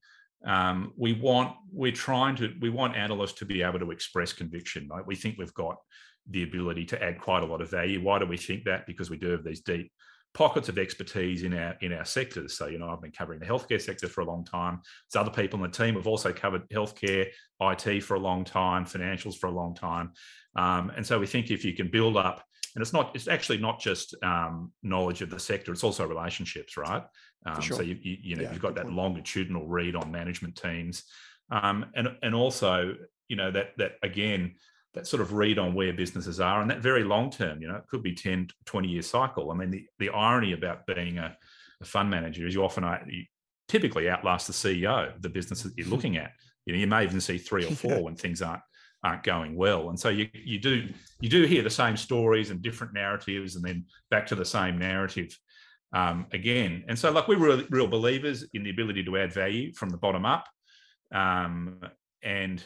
um, we want we're trying to we want analysts to be able to express conviction right? We think we've got the ability to add quite a lot of value. Why do we think that? Because we do have these deep pockets of expertise in our in our sectors. So you know i've been covering the healthcare sector for a long time. There's other people on the team have also covered healthcare it for a long time financials for a long time. Um, and so we think if you can build up and it's not it's actually not just um, knowledge of the sector; it's also relationships, right? Um, sure. So you you, you know yeah, you've got that point. longitudinal read on management teams, um, and and also you know that that again that sort of read on where businesses are and that very long term you know it could be 10 20 year cycle. I mean the, the irony about being a, a fund manager is you often you typically outlast the ceo of the business that you're looking at. You know you may even see three or four when things aren't aren't going well. And so you you do you do hear the same stories and different narratives and then back to the same narrative um, again. And so like we're real, real believers in the ability to add value from the bottom up um, and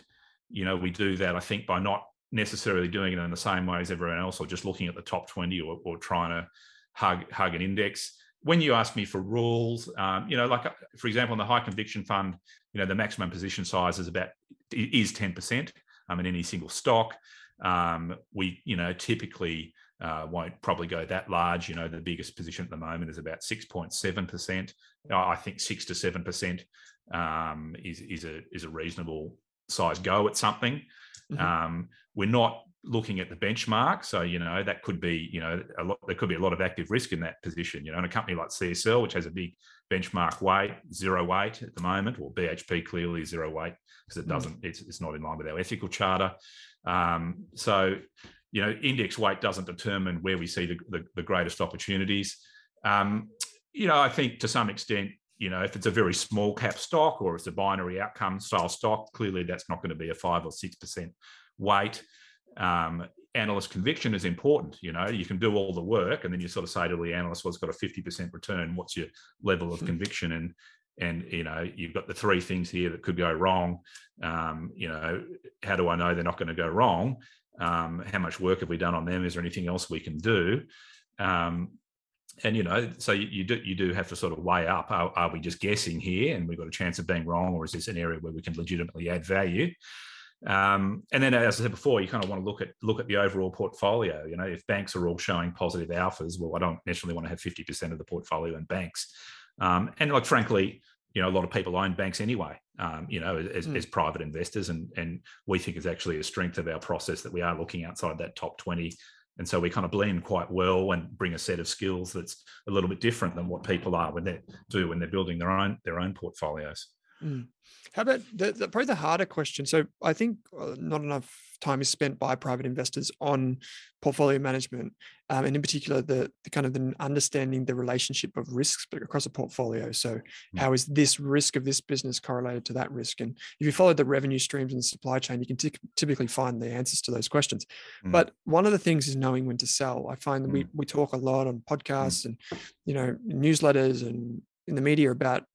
you know we do that i think by not necessarily doing it in the same way as everyone else or just looking at the top 20 or, or trying to hug hug an index. When you ask me for rules um, you know like uh, for example in the high conviction fund you know the maximum position size is about is 10% um, in any single stock. Um, we you know typically uh, won't probably go that large you know the biggest position at the moment is about 6.7% i think 6 to 7% um, is, is a is a reasonable size go at something Mm-hmm. Um, we're not looking at the benchmark, so you know that could be you know a lot. There could be a lot of active risk in that position. You know, in a company like CSL, which has a big benchmark weight, zero weight at the moment, or BHP clearly zero weight because it mm. doesn't. Mm. It's, it's not in line with our ethical charter. Um, so you know, index weight doesn't determine where we see the, the, the greatest opportunities. Um, you know, I think to some extent, you know, if it's a very small cap stock or it's a binary outcome style stock, clearly that's not going to be a five or six percent weight. Um, analyst conviction is important. You know, you can do all the work, and then you sort of say to the analyst, "Well, it's got a fifty percent return. What's your level of hmm. conviction?" And and you know, you've got the three things here that could go wrong. Um, you know, how do I know they're not going to go wrong? Um, how much work have we done on them? Is there anything else we can do? Um, and you know, so you, you, do you do have to sort of weigh up: are, are, we just guessing here, and we've got a chance of being wrong, or is this an area where we can legitimately add value? Um, and then, as I said before, you kind of want to look at look at the overall portfolio. You know, if banks are all showing positive alphas, well, I don't necessarily want to have fifty percent of the portfolio in banks. Um, and like, frankly, you know, a lot of people own banks anyway. Um, you know, as, mm. as, private investors, and and we think it's actually a strength of our process that we are looking outside that top twenty and so we kind of blend quite well and bring a set of skills that's a little bit different than what people are when they do when they're building their own their own portfolios mm. how about the, the, probably the harder question so i think uh, not enough time is spent by private investors on portfolio management, um, and in particular, the, the, kind of the understanding the relationship of risks across a portfolio. So, mm. how is this risk of this business correlated to that risk? And if you follow the revenue streams and the supply chain, you can t- typically find the answers to those questions. Mm. But one of the things is knowing when to sell. I find that mm. we we talk a lot on mm. podcasts and you know newsletters and in the media about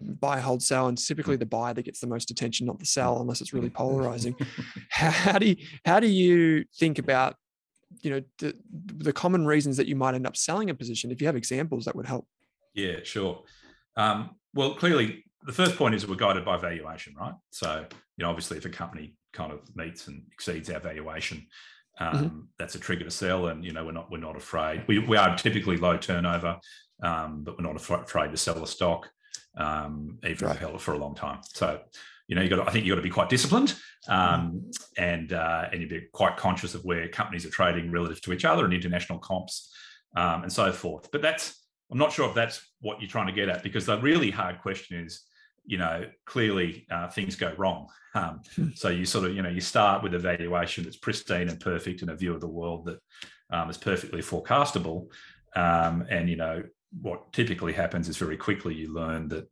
buy, hold, sell, and typically the buy that gets the most attention, not the sell, unless it's really polarizing. how, how, do you how do you think about you know the, the common reasons that you might end up selling a position? If you have examples, that would help. Yeah, sure. Um, well, clearly, the first point is we're guided by valuation, right? So, you know, obviously, if a company kind of meets and exceeds our valuation, mm-hmm. um, mm-hmm. that's a trigger to sell. And you know, we're not we're not afraid. We we are typically low turnover, um, but we're not afraid to sell a stock um, even right. it for a long time. So, you know, you got. To, I think you got to be quite disciplined, um, mm. and uh, and you be quite conscious of where companies are trading relative to each other and international comps, um, and so forth. But that's. I'm not sure if that's what you're trying to get at because the really hard question is, you know, clearly uh, things go wrong. Um, hmm. so you sort of, you know, you start with a valuation that's pristine and perfect and a view of the world that um, is perfectly forecastable. Um, and you know what typically happens is very quickly you learn that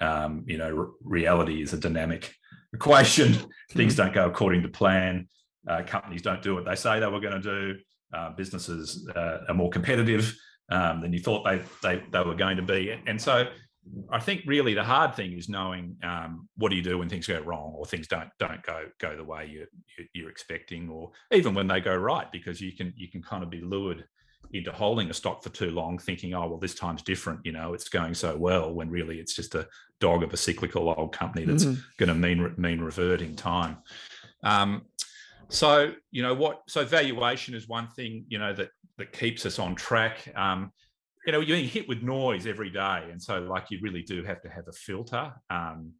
um, you know r- reality is a dynamic equation. Things hmm. don't go according to plan. Uh, companies don't do what they say they were going to do. Uh, businesses uh, are more competitive um, than you thought they, they they were going to be. And, and so, I think really the hard thing is knowing um, what do you do when things go wrong or things don't don't go go the way you, you are expecting, or even when they go right, because you can you can kind of be lured into holding a stock for too long, thinking, oh, well, this time's different, you know, it's going so well, when really it's just a dog of a cyclical old company that's mm-hmm. going to mean mean reverting time. Um, so, you know, what so valuation is one thing, you know, that that keeps us on track. Um, you know, you're hit with noise every day. And so like you really do have to have a filter. Um,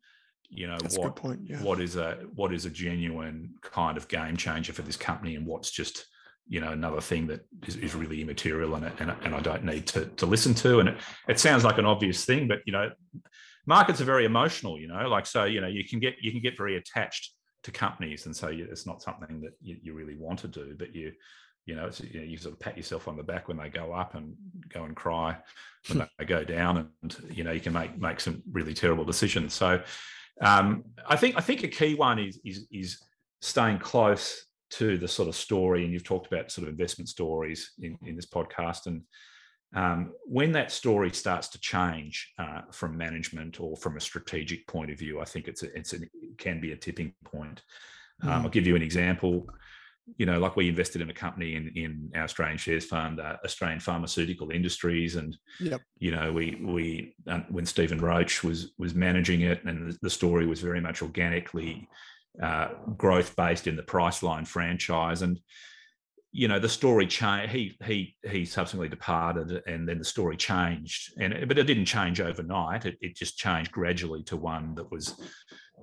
you know That's what point, yeah. what is a what is a genuine kind of game changer for this company and what's just you know another thing that is, is really immaterial and, and, and I don't need to, to listen to. And it, it sounds like an obvious thing, but you know, markets are very emotional. You know, like so you know you can get you can get very attached to companies, and so you, it's not something that you, you really want to do, but you you know, you, know, you sort of pat yourself on the back when they go up and go and cry when they go down, and you know you can make make some really terrible decisions. So um, I think I think a key one is is is staying close to the sort of story, and you've talked about sort of investment stories in, in this podcast, and um, when that story starts to change uh, from management or from a strategic point of view, I think it's a, it's a, it can be a tipping point. Um, mm. I'll give you an example. You know, like we invested in a company in in our Australian shares fund, uh, Australian pharmaceutical industries, and yep. you know, we we uh, when Stephen Roche was was managing it, and the story was very much organically uh, growth based in the Priceline franchise. And you know the story changed. He he he subsequently departed, and then the story changed. And but it didn't change overnight. It, it just changed gradually to one that was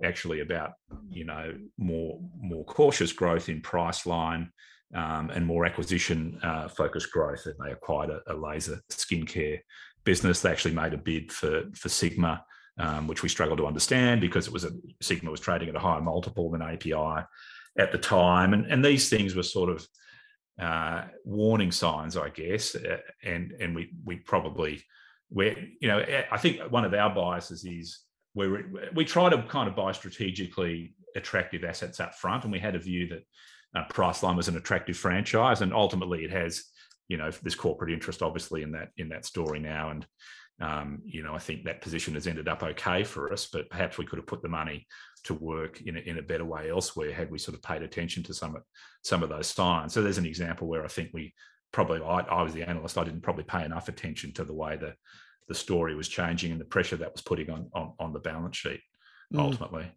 actually about you know more more cautious growth in Priceline. Um, and more acquisition uh, focused growth. And they acquired a, a laser skincare business. They actually made a bid for for Sigma um, which we struggled to understand because it was a Sigma was trading at a higher multiple than API at the time, and and these things were sort of uh, warning signs, I guess, uh, and and we we probably we you know I think one of our biases is we we try to kind of buy strategically attractive assets up front, and we had a view that uh, Priceline was an attractive franchise, and ultimately it has you know this corporate interest obviously in that in that story now, and um, you know, I think that position has ended up okay for us, but perhaps we could have put the money to work in a, in a better way elsewhere had we sort of paid attention to some of some of those signs. So there's an example where I think we probably I, I was the analyst, I didn't probably pay enough attention to the way the the story was changing and the pressure that was putting on on, on the balance sheet mm. ultimately.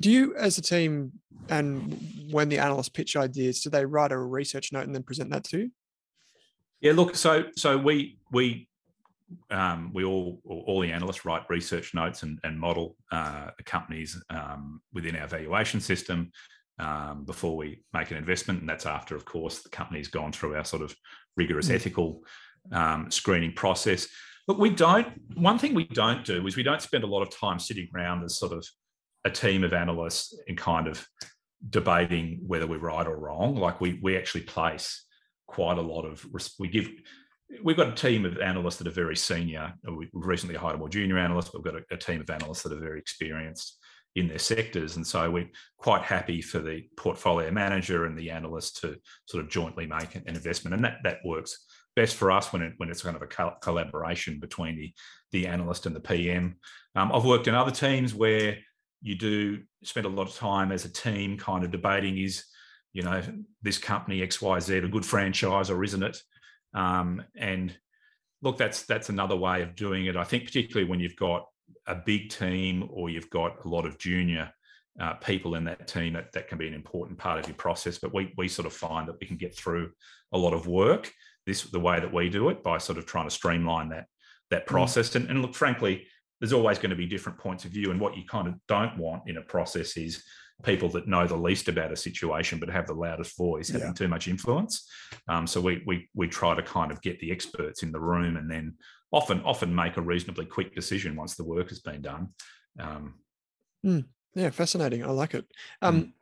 Do you, as a team, and when the analysts pitch ideas, do they write a research note and then present that to you? Yeah, look, so so we we um, we all all the analysts write research notes and, and model uh, companies um, within our valuation system um, before we make an investment, and that's after, of course, the company's gone through our sort of rigorous mm. ethical um, screening process. But we don't. One thing we don't do is we don't spend a lot of time sitting around as sort of a team of analysts and kind of debating whether we're right or wrong. Like we we actually place quite a lot of we give we've got a team of analysts that are very senior. We've recently hired a more junior analyst, but we've got a, a, team of analysts that are very experienced in their sectors. And so we're quite happy for the portfolio manager and the analyst to sort of jointly make an investment. And that, that works best for us when, it, when it's kind of a co- collaboration between the, the analyst and the PM. Um, I've worked in other teams where you do spend a lot of time as a team kind of debating is, you know, this company XYZ a good franchise or isn't it? Um, and look, that's that's another way of doing it. I think particularly when you've got a big team or you've got a lot of junior uh, people in that team, that, that can be an important part of your process. But we we sort of find that we can get through a lot of work this the way that we do it by sort of trying to streamline that that mm. process. Mm. And, and look, frankly, there's always going to be different points of view. And what you kind of don't want in a process is people that know the least about a situation but have the loudest voice having yeah. too much influence. Um, so we we we try to kind of get the experts in the room and then often often make a reasonably quick decision once the work has been done. Um, mm, yeah, fascinating. I like it. Um, mm.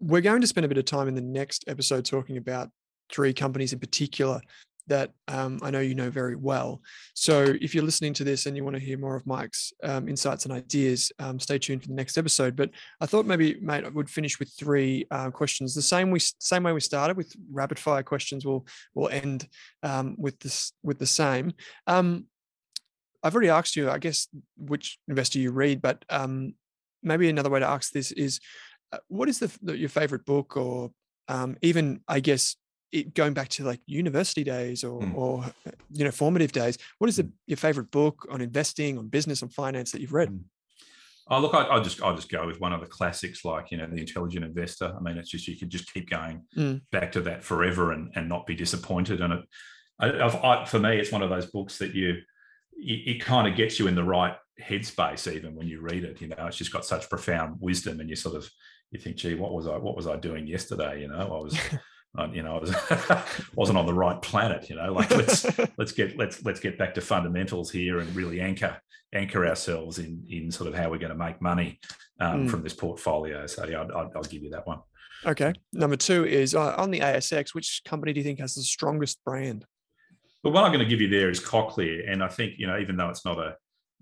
We're going to spend a bit of time in the next episode talking about three companies in particular that um, I know you know very well. So if you're listening to this and you want to hear more of Mike's um, insights and ideas, um, stay tuned for the next episode. But I thought maybe, mate, I would finish with three uh, questions. The same we same way we started with rapid fire questions. We'll we'll end um, with this with the same. Um, I've already asked you, I guess, which investor you read, but um, maybe another way to ask this is, uh, what is the, the your favorite book or even, I guess, it, going back to like university days or, mm. or you know formative days what is the, hmm. your favorite book on investing on business on finance that you've read mm. oh look I, will just i'll just go with one of the classics like you know the intelligent investor i mean it's just you could just keep going mm. back to that forever and, and not be disappointed and it I, I, for me it's one of those books that you it, it kind of gets you in the right headspace even when you read it you know it's just got such profound wisdom and you sort of you think gee what was i what was i doing yesterday you know i was you know, I was, wasn't on the right planet. You know, like let's let's get let's let's get back to fundamentals here and really anchor anchor ourselves in in sort of how we're going to make money um, mm. from this portfolio. So yeah, I'll, I'll, give you that one. Okay. Number two is uh, on the ASX. Which company do you think has the strongest brand? But what I'm going to give you there is Cochlear, and I think you know, even though it's not a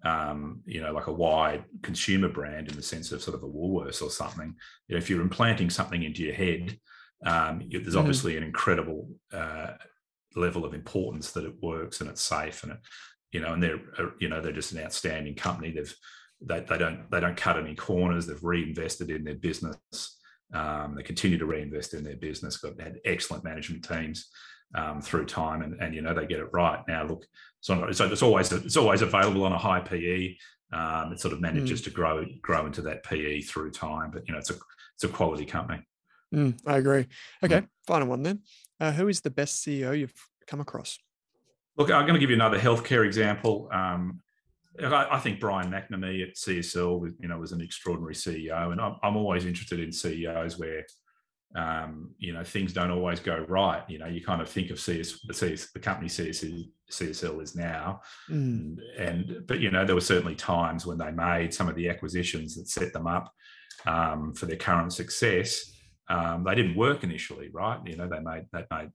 um, you know, like a wide consumer brand in the sense of sort of a Woolworths or something. You know, if you're implanting something into your head, um, there's mm-hmm. obviously mm. an incredible uh, level of importance that it works and it's safe and it, you know, and they're uh, you know they're just an outstanding company. They've they, they don't they don't cut any corners. They've reinvested in their business. Um, they continue to reinvest in their business. Got had excellent management teams um, through time, and, and you know they get it right. Now, look, so, so it's always it's always available on a high PE. Um, it sort of manages mm. to grow grow into that PE through time, but you know it's a it's a quality company. Mm, I agree. Okay, mm. final one then. Uh, who is the best CEO you've come across? Look, I'm going to give you another healthcare example. Um, I, I, think Brian McNamee at CSL, you know, was an extraordinary CEO, and I'm, I'm always interested in CEOs where um, you know, things don't always go right. You know, you kind of think of CS, the, CS, the company CSL, CSL is now, mm. and, but you know, there were certainly times when they made some of the acquisitions that set them up um, for their current success. Um, they didn't work initially, right? You know, they made they made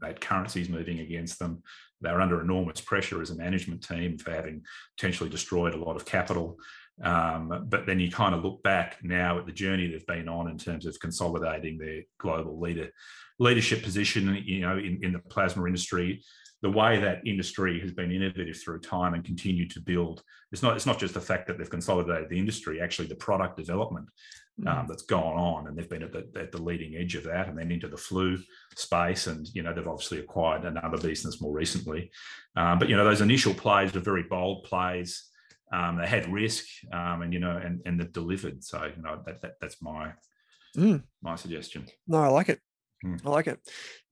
they had currencies moving against them. They were under enormous pressure as a management team for having potentially destroyed a lot of capital. Um, but then you kind of look back now at the journey they've been on in terms of consolidating their global leader leadership position, you know, in, in the plasma industry, the way that industry has been innovative through time and continued to build. It's not it's not just the fact that they've consolidated the industry, actually the product development um, mm. that's gone on, and they've been at the, at the leading edge of that, and then into the flu space, and you know they've obviously acquired another business more recently. Um, but you know those initial plays were very bold plays. Um, they had risk, um, and you know, and and they've delivered. So you know that, that that's my mm. my suggestion. No, I like it. Mm. I like it.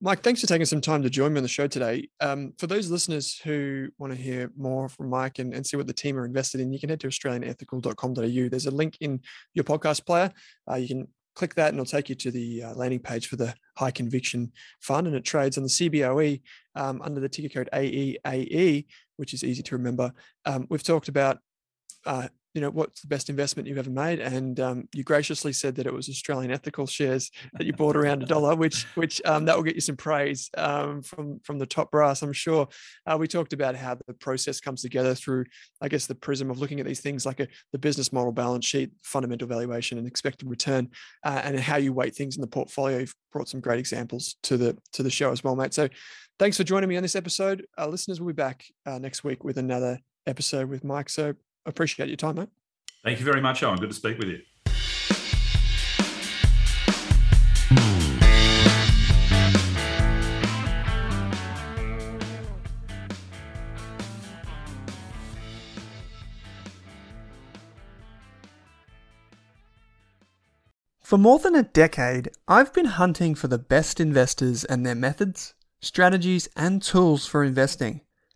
Mike, thanks for taking some time to join me on the show today. Um, for those listeners who want to hear more from Mike and, and see what the team are invested in, you can head to australianethical.com.au. There's a link in your podcast player. Uh, you can click that and it'll take you to the uh, landing page for the high conviction fund and it trades on the CBOE um, under the ticker code AEAE, which is easy to remember. Um, we've talked about uh, you know what's the best investment you've ever made? And um, you graciously said that it was australian ethical shares that you bought around a dollar which which um, that will get you some praise um, from from the top brass i'm sure. Uh, we talked about how the process comes together through i guess the prism of looking at these things like a, the business model balance sheet fundamental valuation and expected return uh, and how you weight things in the portfolio. You've brought some great examples to the to the show as well mate. So thanks for joining me on this episode. Our listeners will be back uh, next week with another episode with mike. So appreciate your time, mate. Thank you very much, Owen. Good to speak with you. For more than a decade, I've been hunting for the best investors and their methods, strategies, and tools for investing.